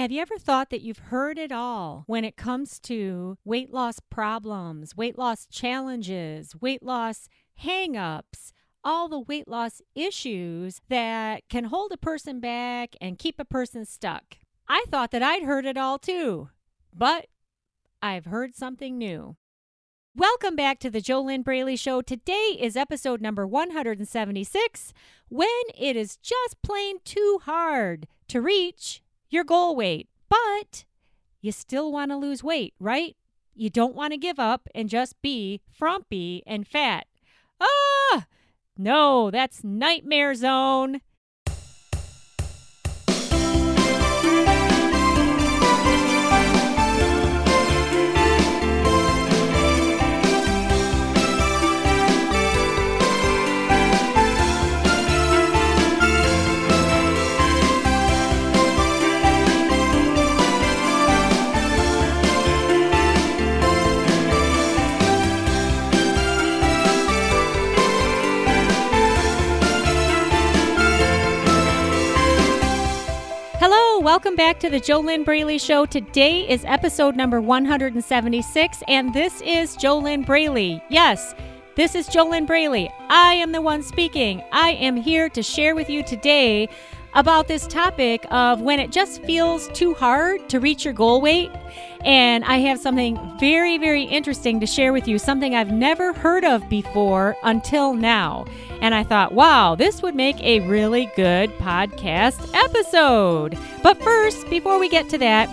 Have you ever thought that you've heard it all when it comes to weight loss problems, weight loss challenges, weight loss hang-ups, all the weight loss issues that can hold a person back and keep a person stuck? I thought that I'd heard it all too, but I've heard something new. Welcome back to the JoLynn Braley Show. Today is episode number 176 when it is just plain too hard to reach your goal weight, but you still want to lose weight, right? You don't want to give up and just be frumpy and fat. Ah, no, that's nightmare zone. Welcome back to the JoLynn Braley Show. Today is episode number 176, and this is JoLynn Braley. Yes, this is JoLynn Braley. I am the one speaking. I am here to share with you today about this topic of when it just feels too hard to reach your goal weight. And I have something very, very interesting to share with you, something I've never heard of before until now. And I thought, wow, this would make a really good podcast episode. But first, before we get to that,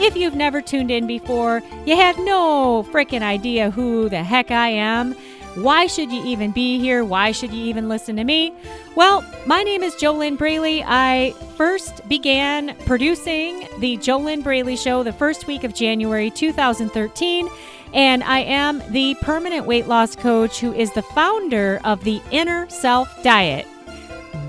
if you've never tuned in before, you have no freaking idea who the heck I am. Why should you even be here? Why should you even listen to me? Well, my name is JoLynn Braley. I first began producing the JoLynn Braley Show the first week of January 2013. And I am the permanent weight loss coach who is the founder of the Inner Self Diet.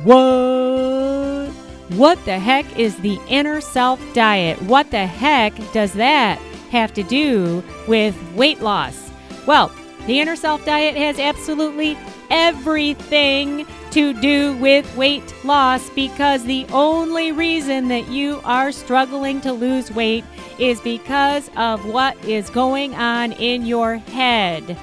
What? What the heck is the Inner Self Diet? What the heck does that have to do with weight loss? Well, the Inner Self Diet has absolutely everything to do with weight loss because the only reason that you are struggling to lose weight is because of what is going on in your head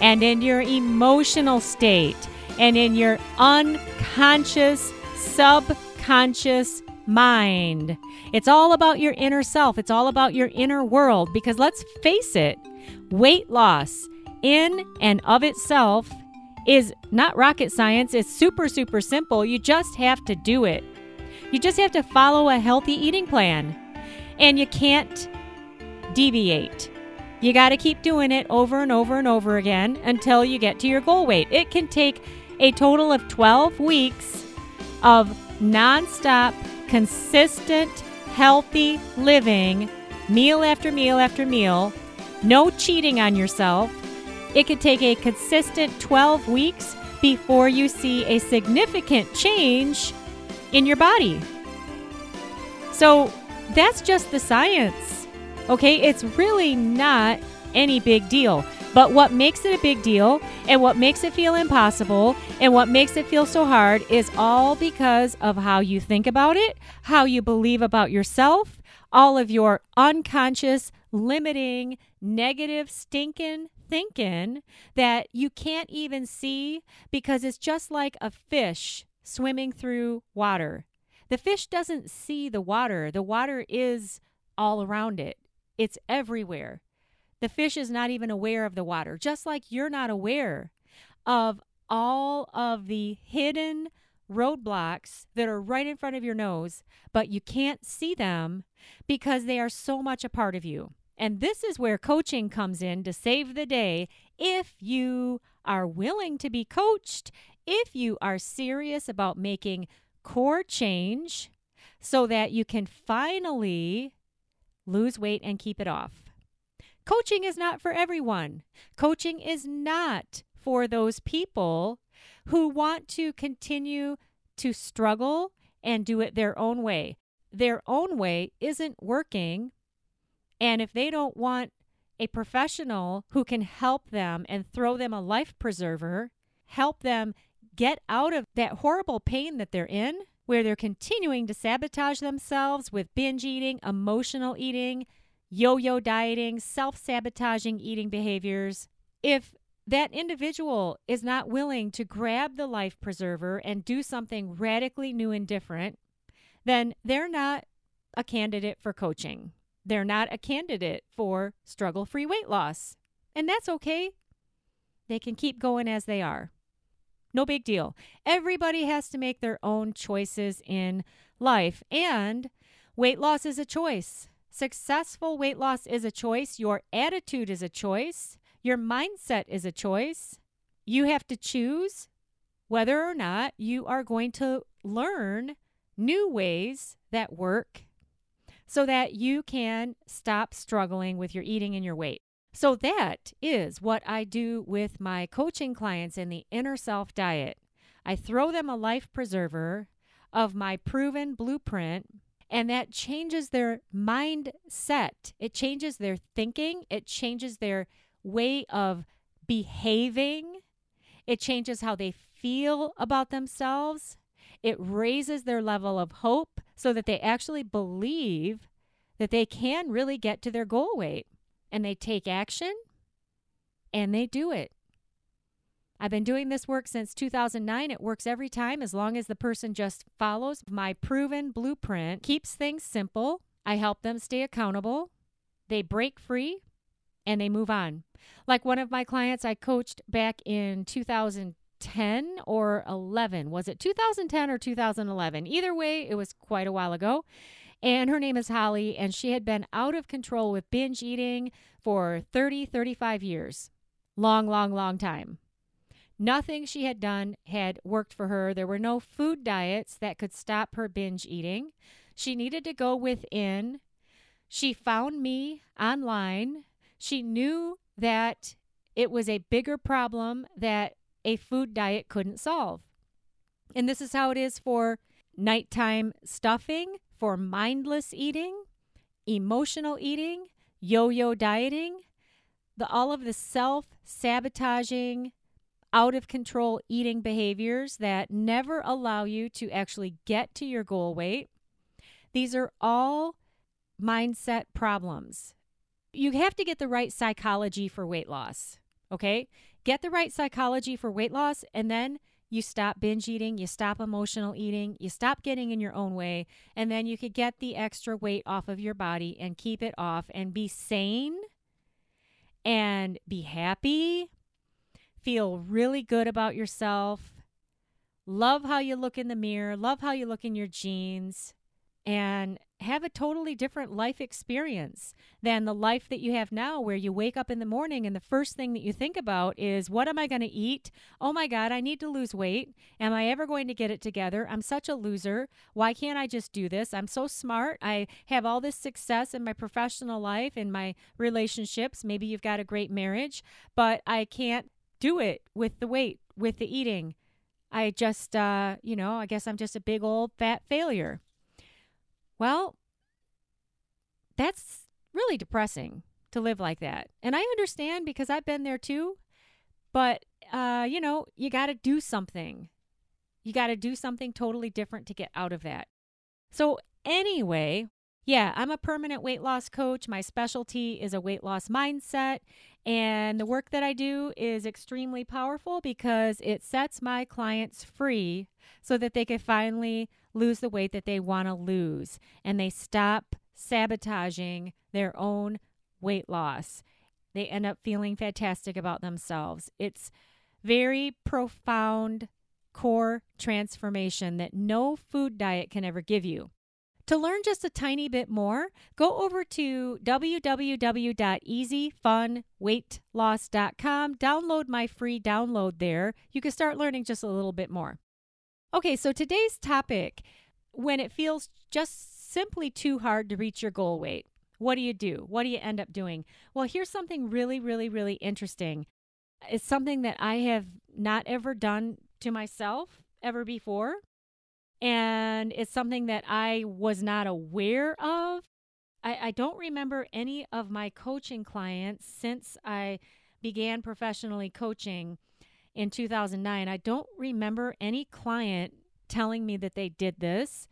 and in your emotional state and in your unconscious, subconscious mind. It's all about your inner self, it's all about your inner world because let's face it, weight loss in and of itself is not rocket science. It's super, super simple. You just have to do it. You just have to follow a healthy eating plan. And you can't deviate. You got to keep doing it over and over and over again until you get to your goal weight. It can take a total of 12 weeks of nonstop, consistent, healthy living, meal after meal after meal, no cheating on yourself it could take a consistent 12 weeks before you see a significant change in your body. So that's just the science. Okay, it's really not any big deal. But what makes it a big deal and what makes it feel impossible and what makes it feel so hard is all because of how you think about it, how you believe about yourself, all of your unconscious, limiting, negative, stinking thinking that you can't even see because it's just like a fish swimming through water. The fish doesn't see the water, the water is all around it, it's everywhere. The fish is not even aware of the water, just like you're not aware of all of the hidden roadblocks that are right in front of your nose, but you can't see them because they are so much a part of you. And this is where coaching comes in to save the day if you are willing to be coached, if you are serious about making core change so that you can finally lose weight and keep it off. Coaching is not for everyone. Coaching is not for those people who want to continue to struggle and do it their own way. Their own way isn't working and if they don't want a professional who can help them and throw them a life preserver, help them get out of that horrible pain that they're in, where they're continuing to sabotage themselves with binge eating, emotional eating, yo yo dieting, self sabotaging eating behaviors, if that individual is not willing to grab the life preserver and do something radically new and different, then they're not a candidate for coaching. They're not a candidate for struggle free weight loss. And that's okay. They can keep going as they are. No big deal. Everybody has to make their own choices in life, and weight loss is a choice. Successful weight loss is a choice. Your attitude is a choice. Your mindset is a choice. You have to choose whether or not you are going to learn new ways that work so that you can stop struggling with your eating and your weight. So, that is what I do with my coaching clients in the inner self diet. I throw them a life preserver of my proven blueprint, and that changes their mindset. It changes their thinking, it changes their way of behaving, it changes how they feel about themselves. It raises their level of hope so that they actually believe that they can really get to their goal weight and they take action and they do it. I've been doing this work since 2009. It works every time as long as the person just follows my proven blueprint, keeps things simple. I help them stay accountable. They break free and they move on. Like one of my clients I coached back in 2010 or 11. Was it 2010 or 2011? Either way, it was quite a while ago. And her name is Holly, and she had been out of control with binge eating for 30, 35 years. Long, long, long time. Nothing she had done had worked for her. There were no food diets that could stop her binge eating. She needed to go within. She found me online. She knew that it was a bigger problem that a food diet couldn't solve. And this is how it is for nighttime stuffing, for mindless eating, emotional eating, yo yo dieting, the, all of the self sabotaging, out of control eating behaviors that never allow you to actually get to your goal weight. These are all mindset problems. You have to get the right psychology for weight loss. Okay? Get the right psychology for weight loss, and then you stop binge eating, you stop emotional eating, you stop getting in your own way, and then you could get the extra weight off of your body and keep it off and be sane and be happy, feel really good about yourself, love how you look in the mirror, love how you look in your jeans, and have a totally different life experience than the life that you have now, where you wake up in the morning and the first thing that you think about is, What am I going to eat? Oh my God, I need to lose weight. Am I ever going to get it together? I'm such a loser. Why can't I just do this? I'm so smart. I have all this success in my professional life, in my relationships. Maybe you've got a great marriage, but I can't do it with the weight, with the eating. I just, uh, you know, I guess I'm just a big old fat failure. Well, that's really depressing to live like that. And I understand because I've been there too. But, uh, you know, you got to do something. You got to do something totally different to get out of that. So, anyway, yeah, I'm a permanent weight loss coach. My specialty is a weight loss mindset. And the work that I do is extremely powerful because it sets my clients free so that they can finally lose the weight that they want to lose and they stop sabotaging their own weight loss. They end up feeling fantastic about themselves. It's very profound core transformation that no food diet can ever give you. To learn just a tiny bit more, go over to www.easyfunweightloss.com. Download my free download there. You can start learning just a little bit more. Okay, so today's topic when it feels just simply too hard to reach your goal weight, what do you do? What do you end up doing? Well, here's something really, really, really interesting. It's something that I have not ever done to myself ever before. And it's something that I was not aware of. I, I don't remember any of my coaching clients since I began professionally coaching in 2009. I don't remember any client telling me that they did this.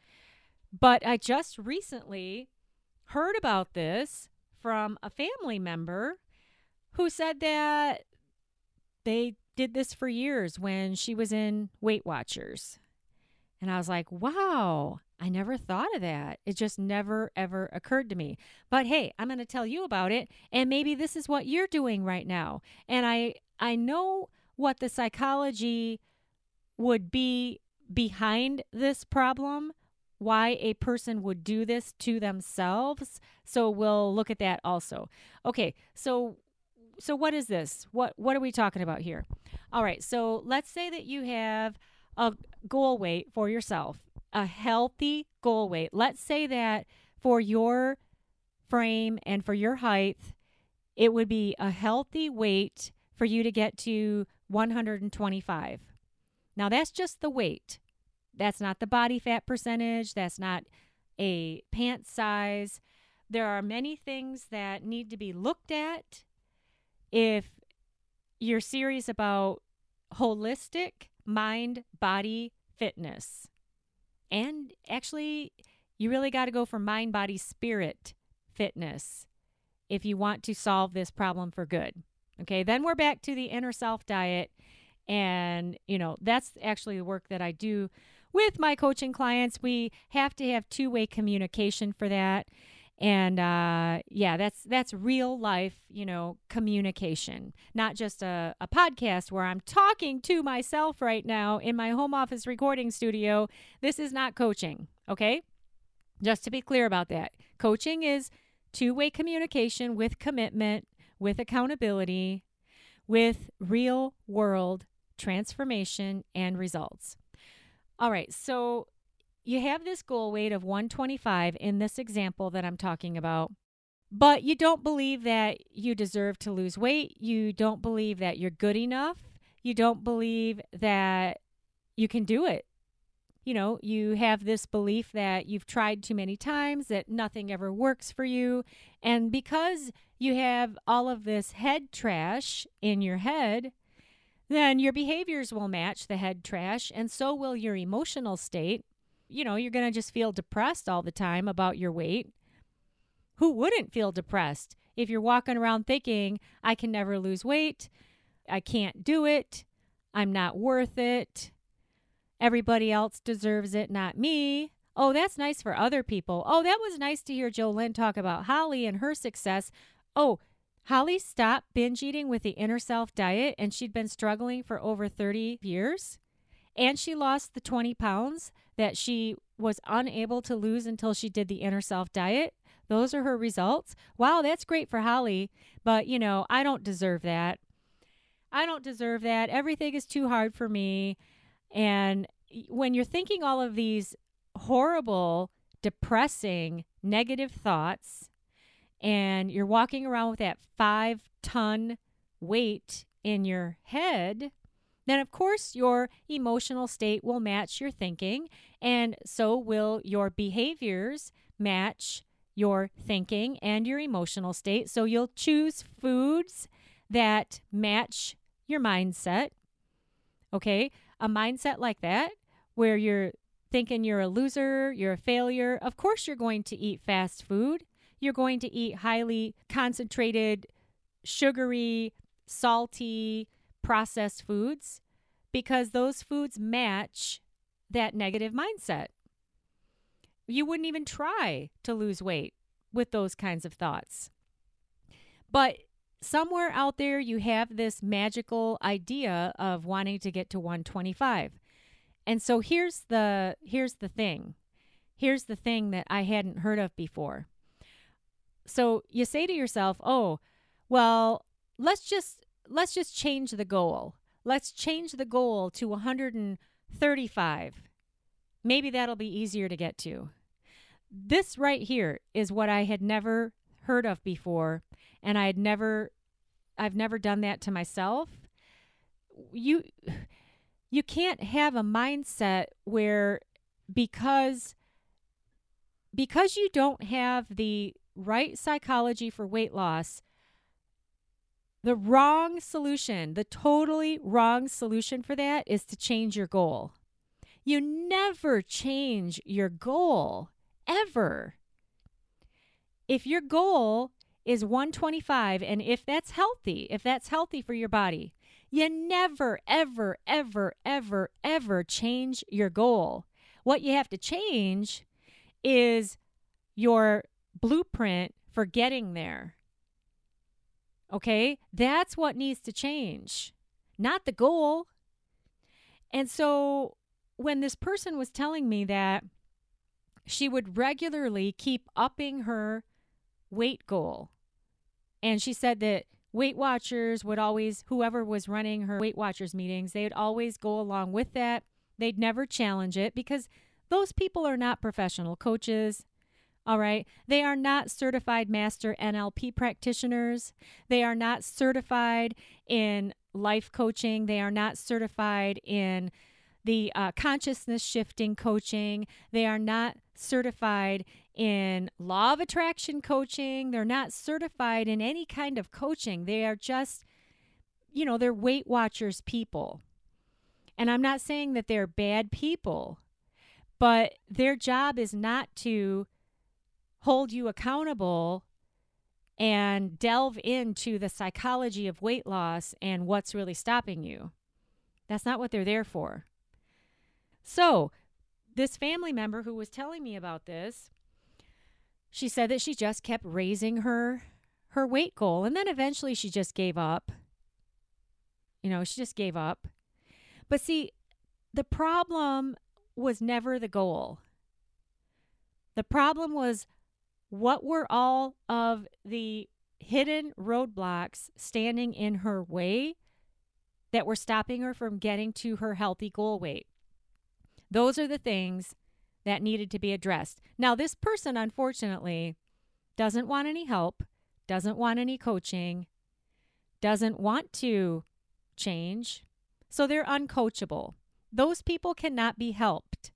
But I just recently heard about this from a family member who said that they did this for years when she was in Weight Watchers. And I was like, wow, I never thought of that. It just never, ever occurred to me. But hey, I'm going to tell you about it. And maybe this is what you're doing right now. And I, I know what the psychology would be behind this problem, why a person would do this to themselves. So we'll look at that also. Okay, so so what is this? What what are we talking about here? All right, so let's say that you have a goal weight for yourself, a healthy goal weight. Let's say that for your frame and for your height, it would be a healthy weight for you to get to 125. Now, that's just the weight. That's not the body fat percentage. That's not a pant size. There are many things that need to be looked at if you're serious about holistic mind body fitness. And actually, you really got to go for mind body spirit fitness if you want to solve this problem for good. Okay, then we're back to the inner self diet. And, you know, that's actually the work that I do with my coaching clients. We have to have two way communication for that and uh, yeah that's that's real life you know communication not just a, a podcast where i'm talking to myself right now in my home office recording studio this is not coaching okay just to be clear about that coaching is two-way communication with commitment with accountability with real world transformation and results all right so you have this goal weight of 125 in this example that I'm talking about, but you don't believe that you deserve to lose weight. You don't believe that you're good enough. You don't believe that you can do it. You know, you have this belief that you've tried too many times, that nothing ever works for you. And because you have all of this head trash in your head, then your behaviors will match the head trash, and so will your emotional state. You know, you're going to just feel depressed all the time about your weight. Who wouldn't feel depressed? If you're walking around thinking, I can never lose weight, I can't do it, I'm not worth it, everybody else deserves it, not me. Oh, that's nice for other people. Oh, that was nice to hear Jolynn talk about Holly and her success. Oh, Holly stopped binge eating with the inner self diet and she'd been struggling for over 30 years and she lost the 20 pounds that she was unable to lose until she did the inner self diet. Those are her results. Wow, that's great for Holly, but you know, I don't deserve that. I don't deserve that. Everything is too hard for me. And when you're thinking all of these horrible, depressing, negative thoughts, and you're walking around with that five ton weight in your head, then of course your emotional state will match your thinking, and so will your behaviors match your thinking and your emotional state. So you'll choose foods that match your mindset. Okay, a mindset like that, where you're thinking you're a loser, you're a failure, of course you're going to eat fast food. You're going to eat highly concentrated, sugary, salty, processed foods because those foods match that negative mindset. You wouldn't even try to lose weight with those kinds of thoughts. But somewhere out there, you have this magical idea of wanting to get to 125. And so here's the here's the thing. Here's the thing that I hadn't heard of before. So you say to yourself, "Oh, well, let's just let's just change the goal. Let's change the goal to 135. Maybe that'll be easier to get to." This right here is what I had never heard of before and I had never I've never done that to myself. You you can't have a mindset where because because you don't have the right psychology for weight loss, the wrong solution, the totally wrong solution for that is to change your goal. You never change your goal, ever. If your goal is 125, and if that's healthy, if that's healthy for your body, you never, ever, ever, ever, ever change your goal. What you have to change is your blueprint for getting there. Okay? That's what needs to change, not the goal. And so when this person was telling me that she would regularly keep upping her weight goal, and she said that Weight Watchers would always, whoever was running her Weight Watchers meetings, they would always go along with that. They'd never challenge it because those people are not professional coaches. All right. They are not certified master NLP practitioners. They are not certified in life coaching. They are not certified in the uh, consciousness shifting coaching. They are not certified in law of attraction coaching. They're not certified in any kind of coaching. They are just, you know, they're Weight Watchers people. And I'm not saying that they're bad people, but their job is not to hold you accountable and delve into the psychology of weight loss and what's really stopping you. That's not what they're there for. So, this family member who was telling me about this, she said that she just kept raising her her weight goal and then eventually she just gave up. You know, she just gave up. But see, the problem was never the goal. The problem was what were all of the hidden roadblocks standing in her way that were stopping her from getting to her healthy goal weight. Those are the things that needed to be addressed. Now, this person, unfortunately, doesn't want any help, doesn't want any coaching, doesn't want to change, so they're uncoachable. Those people cannot be helped.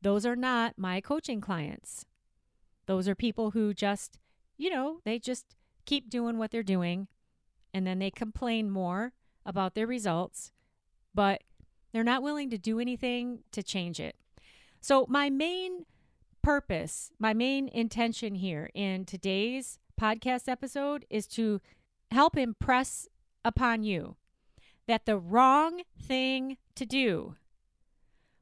Those are not my coaching clients. Those are people who just, you know, they just keep doing what they're doing and then they complain more about their results, but they're not willing to do anything to change it. So, my main purpose, my main intention here in today's podcast episode is to help impress upon you that the wrong thing to do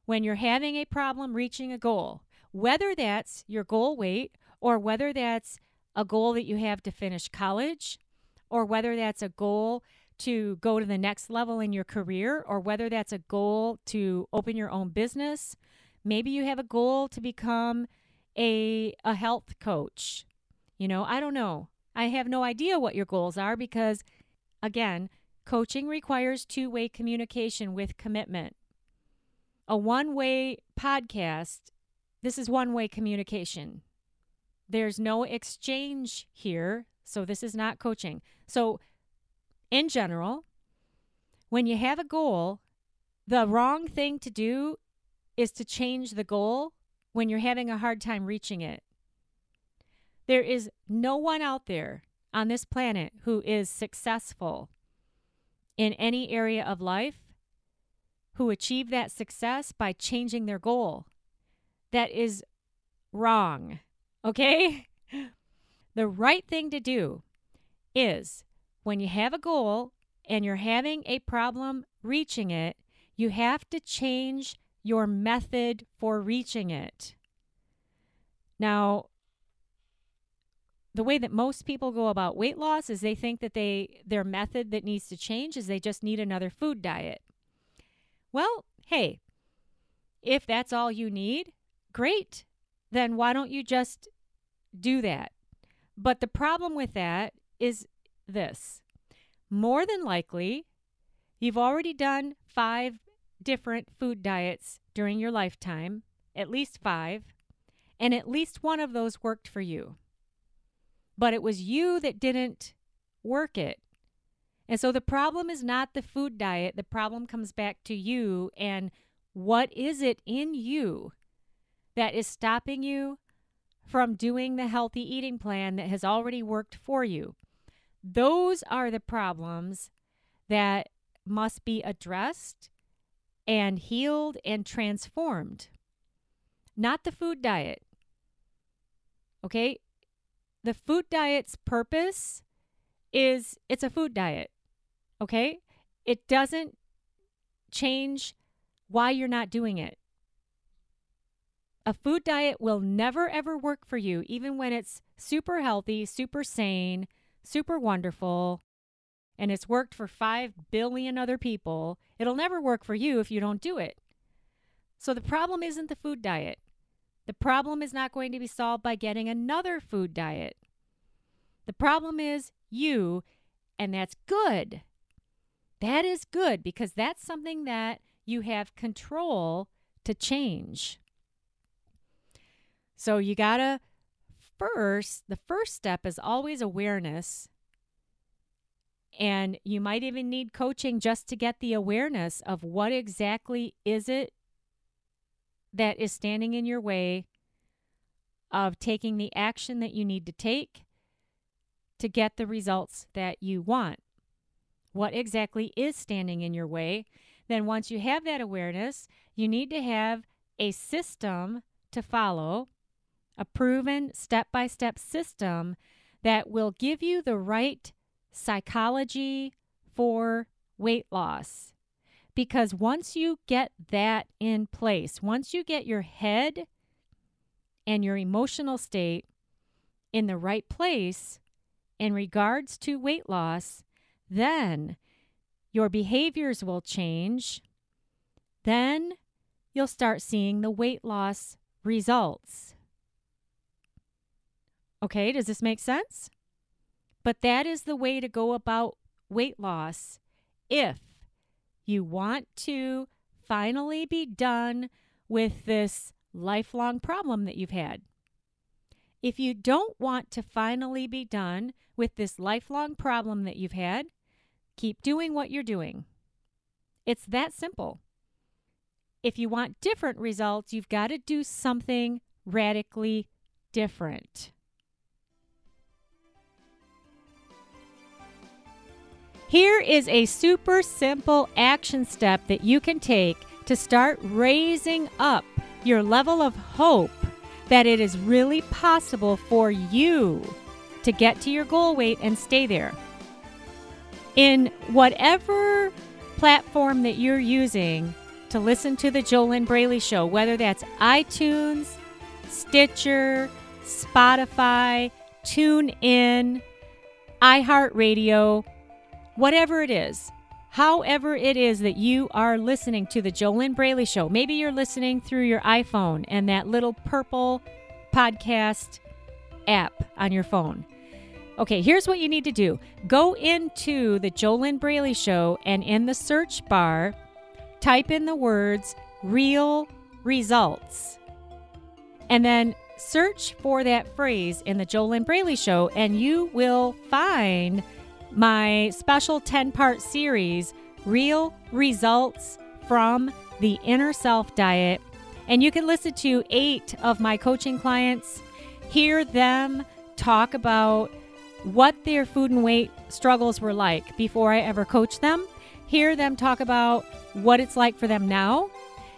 when you're having a problem reaching a goal, whether that's your goal weight or whether that's a goal that you have to finish college or whether that's a goal to go to the next level in your career, or whether that's a goal to open your own business. Maybe you have a goal to become a, a health coach. You know, I don't know. I have no idea what your goals are because, again, coaching requires two way communication with commitment. A one way podcast, this is one way communication. There's no exchange here. So, this is not coaching. So, in general, when you have a goal, the wrong thing to do is to change the goal when you're having a hard time reaching it. There is no one out there on this planet who is successful in any area of life who achieve that success by changing their goal. That is wrong. Okay? The right thing to do is when you have a goal and you're having a problem reaching it, you have to change your method for reaching it. Now, the way that most people go about weight loss is they think that they their method that needs to change is they just need another food diet. Well, hey, if that's all you need, great. Then why don't you just do that? But the problem with that is this more than likely, you've already done five different food diets during your lifetime, at least five, and at least one of those worked for you. But it was you that didn't work it. And so the problem is not the food diet, the problem comes back to you and what is it in you that is stopping you from doing the healthy eating plan that has already worked for you? Those are the problems that must be addressed and healed and transformed, not the food diet. Okay? The food diet's purpose is it's a food diet. Okay? It doesn't change why you're not doing it. A food diet will never ever work for you, even when it's super healthy, super sane, super wonderful, and it's worked for 5 billion other people. It'll never work for you if you don't do it. So the problem isn't the food diet. The problem is not going to be solved by getting another food diet. The problem is you, and that's good. That is good because that's something that you have control to change. So you got to first, the first step is always awareness. And you might even need coaching just to get the awareness of what exactly is it that is standing in your way of taking the action that you need to take to get the results that you want. What exactly is standing in your way? Then, once you have that awareness, you need to have a system to follow, a proven step by step system that will give you the right psychology for weight loss. Because once you get that in place, once you get your head and your emotional state in the right place in regards to weight loss, then your behaviors will change. Then you'll start seeing the weight loss results. Okay, does this make sense? But that is the way to go about weight loss if you want to finally be done with this lifelong problem that you've had. If you don't want to finally be done with this lifelong problem that you've had, keep doing what you're doing. It's that simple. If you want different results, you've got to do something radically different. Here is a super simple action step that you can take to start raising up your level of hope that it is really possible for you to get to your goal weight and stay there. In whatever platform that you're using to listen to the Jolynn Braley Show, whether that's iTunes, Stitcher, Spotify, TuneIn, iHeartRadio, whatever it is, however it is that you are listening to the Jolynn Braley Show. Maybe you're listening through your iPhone and that little purple podcast app on your phone. Okay, here's what you need to do go into the Jolynn Braley Show and in the search bar, type in the words real results. And then search for that phrase in the Jolynn Braley Show, and you will find my special 10 part series, Real Results from the Inner Self Diet. And you can listen to eight of my coaching clients, hear them talk about what their food and weight struggles were like before I ever coached them, hear them talk about what it's like for them now,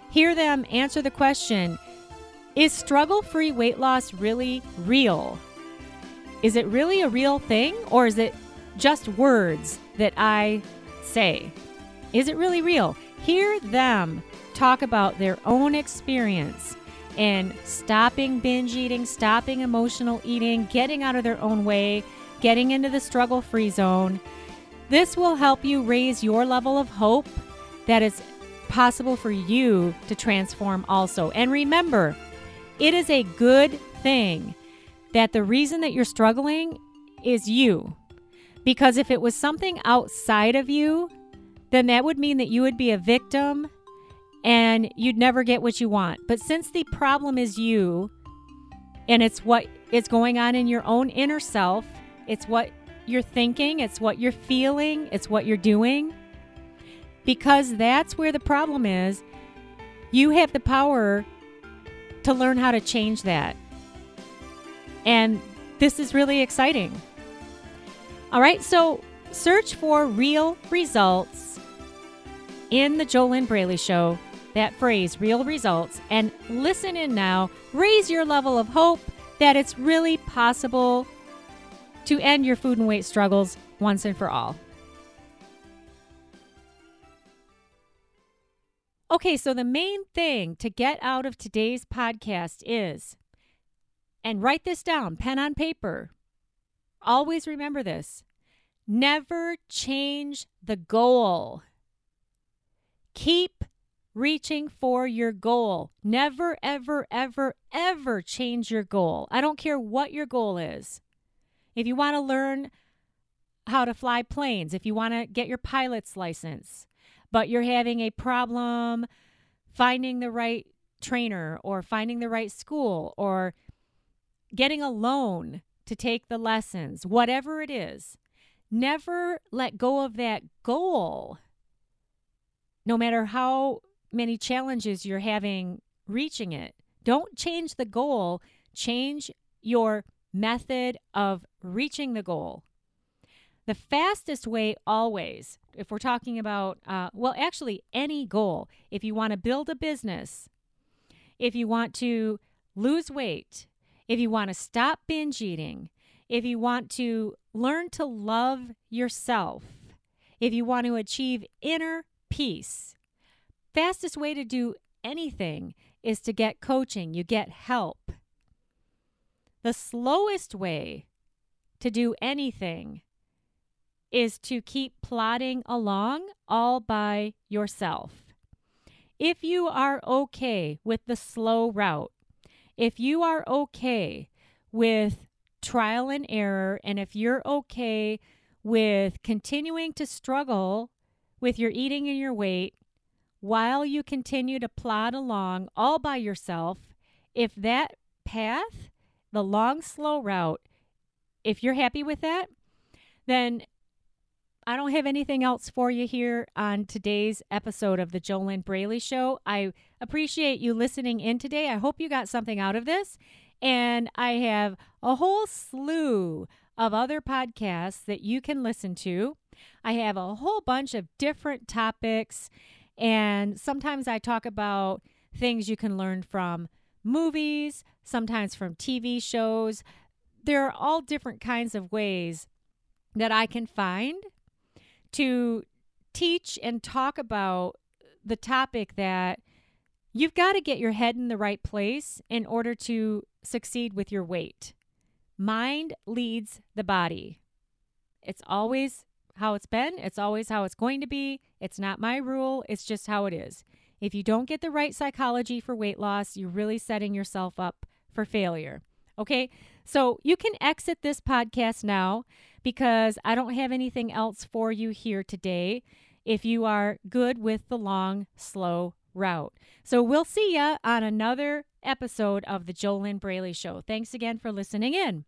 hear them answer the question Is struggle free weight loss really real? Is it really a real thing or is it just words that I say. Is it really real? Hear them talk about their own experience and stopping binge eating, stopping emotional eating, getting out of their own way, getting into the struggle free zone. This will help you raise your level of hope that it's possible for you to transform also. And remember, it is a good thing that the reason that you're struggling is you. Because if it was something outside of you, then that would mean that you would be a victim and you'd never get what you want. But since the problem is you and it's what is going on in your own inner self, it's what you're thinking, it's what you're feeling, it's what you're doing. Because that's where the problem is, you have the power to learn how to change that. And this is really exciting. All right, so search for real results in the Jolynn Braley Show that phrase, real results, and listen in now. Raise your level of hope that it's really possible to end your food and weight struggles once and for all. Okay, so the main thing to get out of today's podcast is, and write this down, pen on paper. Always remember this never change the goal. Keep reaching for your goal. Never, ever, ever, ever change your goal. I don't care what your goal is. If you want to learn how to fly planes, if you want to get your pilot's license, but you're having a problem finding the right trainer or finding the right school or getting a loan to take the lessons, whatever it is, never let go of that goal. No matter how many challenges you're having reaching it, don't change the goal, change your method of reaching the goal. The fastest way, always, if we're talking about, uh, well, actually, any goal, if you want to build a business, if you want to lose weight, if you want to stop binge eating, if you want to learn to love yourself, if you want to achieve inner peace, fastest way to do anything is to get coaching, you get help. The slowest way to do anything is to keep plodding along all by yourself. If you are okay with the slow route, if you are okay with trial and error, and if you're okay with continuing to struggle with your eating and your weight while you continue to plod along all by yourself, if that path, the long, slow route, if you're happy with that, then I don't have anything else for you here on today's episode of the Jolynn Braley Show. I appreciate you listening in today. I hope you got something out of this. And I have a whole slew of other podcasts that you can listen to. I have a whole bunch of different topics. And sometimes I talk about things you can learn from movies, sometimes from TV shows. There are all different kinds of ways that I can find to teach and talk about the topic that you've got to get your head in the right place in order to succeed with your weight. Mind leads the body. It's always how it's been, it's always how it's going to be. It's not my rule, it's just how it is. If you don't get the right psychology for weight loss, you're really setting yourself up for failure. Okay, so you can exit this podcast now because I don't have anything else for you here today if you are good with the long, slow route. So we'll see you on another episode of the Jolynn Braley Show. Thanks again for listening in.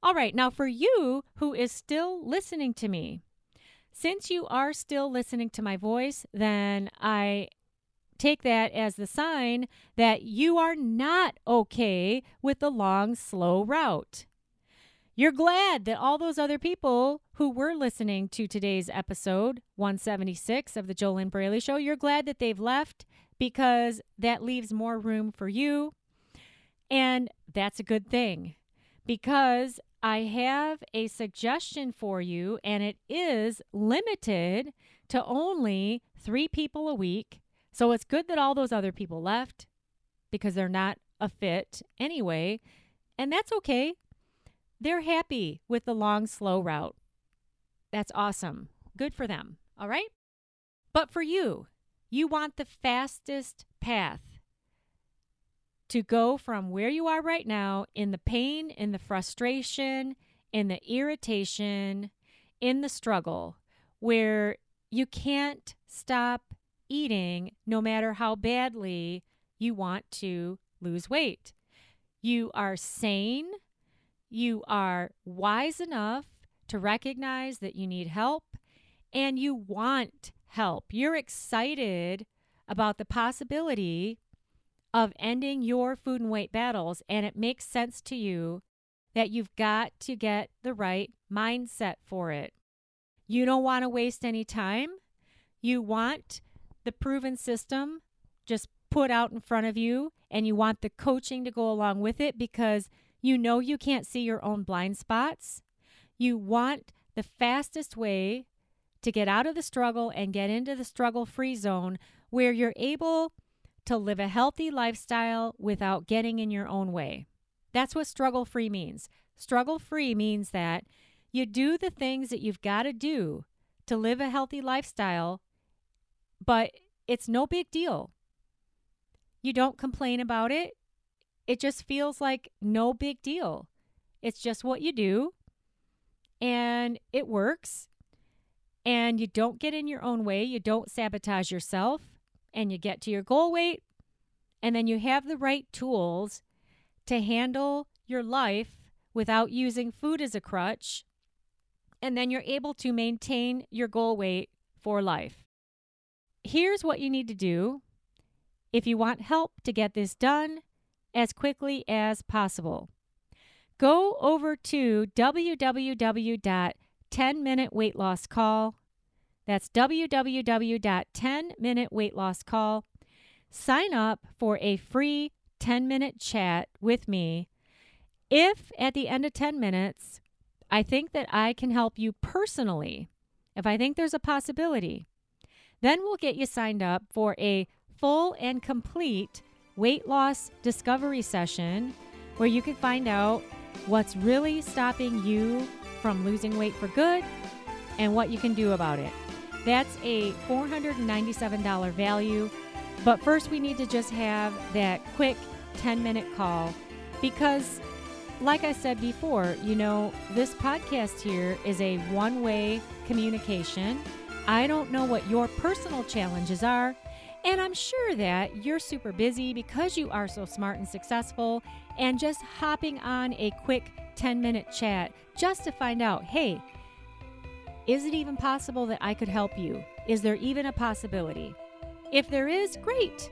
All right, now for you who is still listening to me, since you are still listening to my voice, then I take that as the sign that you are not okay with the long, slow route. You're glad that all those other people who were listening to today's episode 176 of the Jolynn Braley Show, you're glad that they've left because that leaves more room for you. And that's a good thing because I have a suggestion for you, and it is limited to only three people a week. So it's good that all those other people left because they're not a fit anyway. And that's okay they're happy with the long, slow route. That's awesome. Good for them. All right? But for you, you want the fastest path to go from where you are right now in the pain, in the frustration, in the irritation, in the struggle, where you can't stop eating no matter how badly you want to lose weight. You are sane you are wise enough to recognize that you need help and you want help. You're excited about the possibility of ending your food and weight battles, and it makes sense to you that you've got to get the right mindset for it. You don't want to waste any time. You want the proven system just put out in front of you, and you want the coaching to go along with it because you know you can't see your own blind spots. You want the fastest way to get out of the struggle and get into the struggle free zone where you're able to live a healthy lifestyle without getting in your own way. That's what struggle free means. Struggle free means that you do the things that you've got to do to live a healthy lifestyle, but it's no big deal. You don't complain about it. It just feels like no big deal. It's just what you do, and it works. And you don't get in your own way. You don't sabotage yourself, and you get to your goal weight. And then you have the right tools to handle your life without using food as a crutch. And then you're able to maintain your goal weight for life. Here's what you need to do if you want help to get this done as quickly as possible. Go over to www.10minuteweightlosscall. That's www.10minuteweightlosscall. Sign up for a free 10 minute chat with me. If at the end of 10 minutes, I think that I can help you personally, if I think there's a possibility, then we'll get you signed up for a full and complete weight loss discovery session where you can find out what's really stopping you from losing weight for good and what you can do about it. That's a $497 value. But first, we need to just have that quick 10 minute call because, like I said before, you know, this podcast here is a one way communication. I don't know what your personal challenges are. And I'm sure that you're super busy because you are so smart and successful, and just hopping on a quick 10 minute chat just to find out hey, is it even possible that I could help you? Is there even a possibility? If there is, great.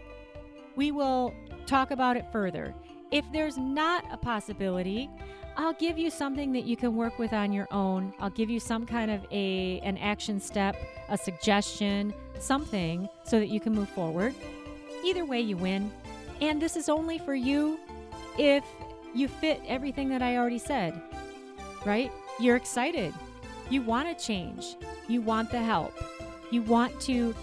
We will talk about it further. If there's not a possibility, I'll give you something that you can work with on your own. I'll give you some kind of a an action step, a suggestion, something so that you can move forward. Either way you win. And this is only for you if you fit everything that I already said. Right? You're excited. You want to change. You want the help. You want to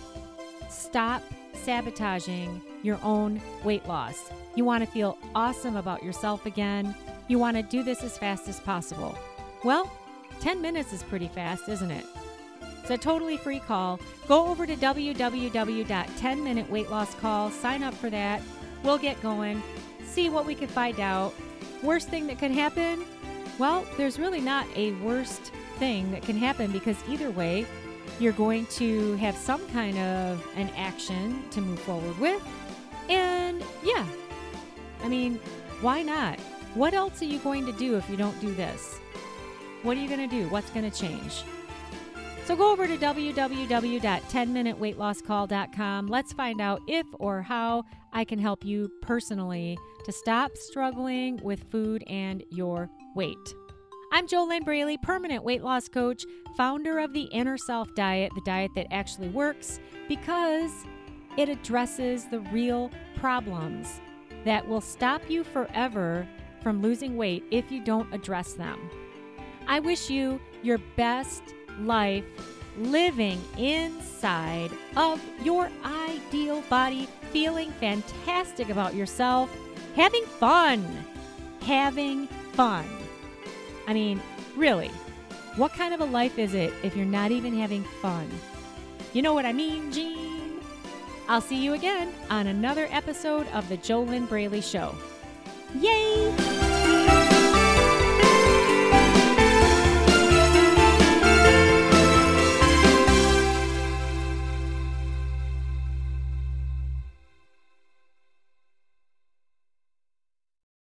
stop sabotaging your own weight loss. You want to feel awesome about yourself again. You want to do this as fast as possible. Well, 10 minutes is pretty fast, isn't it? It's a totally free call. Go over to www.10minute weight loss call, sign up for that. We'll get going, see what we can find out. Worst thing that can happen? Well, there's really not a worst thing that can happen because either way, you're going to have some kind of an action to move forward with. And yeah, I mean, why not? What else are you going to do if you don't do this? What are you going to do? What's going to change? So go over to www.10minuteweightlosscall.com. Let's find out if or how I can help you personally to stop struggling with food and your weight. I'm JoLynn Braley, permanent weight loss coach, founder of the Inner Self Diet, the diet that actually works because it addresses the real problems that will stop you forever from losing weight if you don't address them. I wish you your best life living inside of your ideal body, feeling fantastic about yourself, having fun. Having fun. I mean, really, what kind of a life is it if you're not even having fun? You know what I mean, Jean? I'll see you again on another episode of The JoLynn Braley Show. Yay!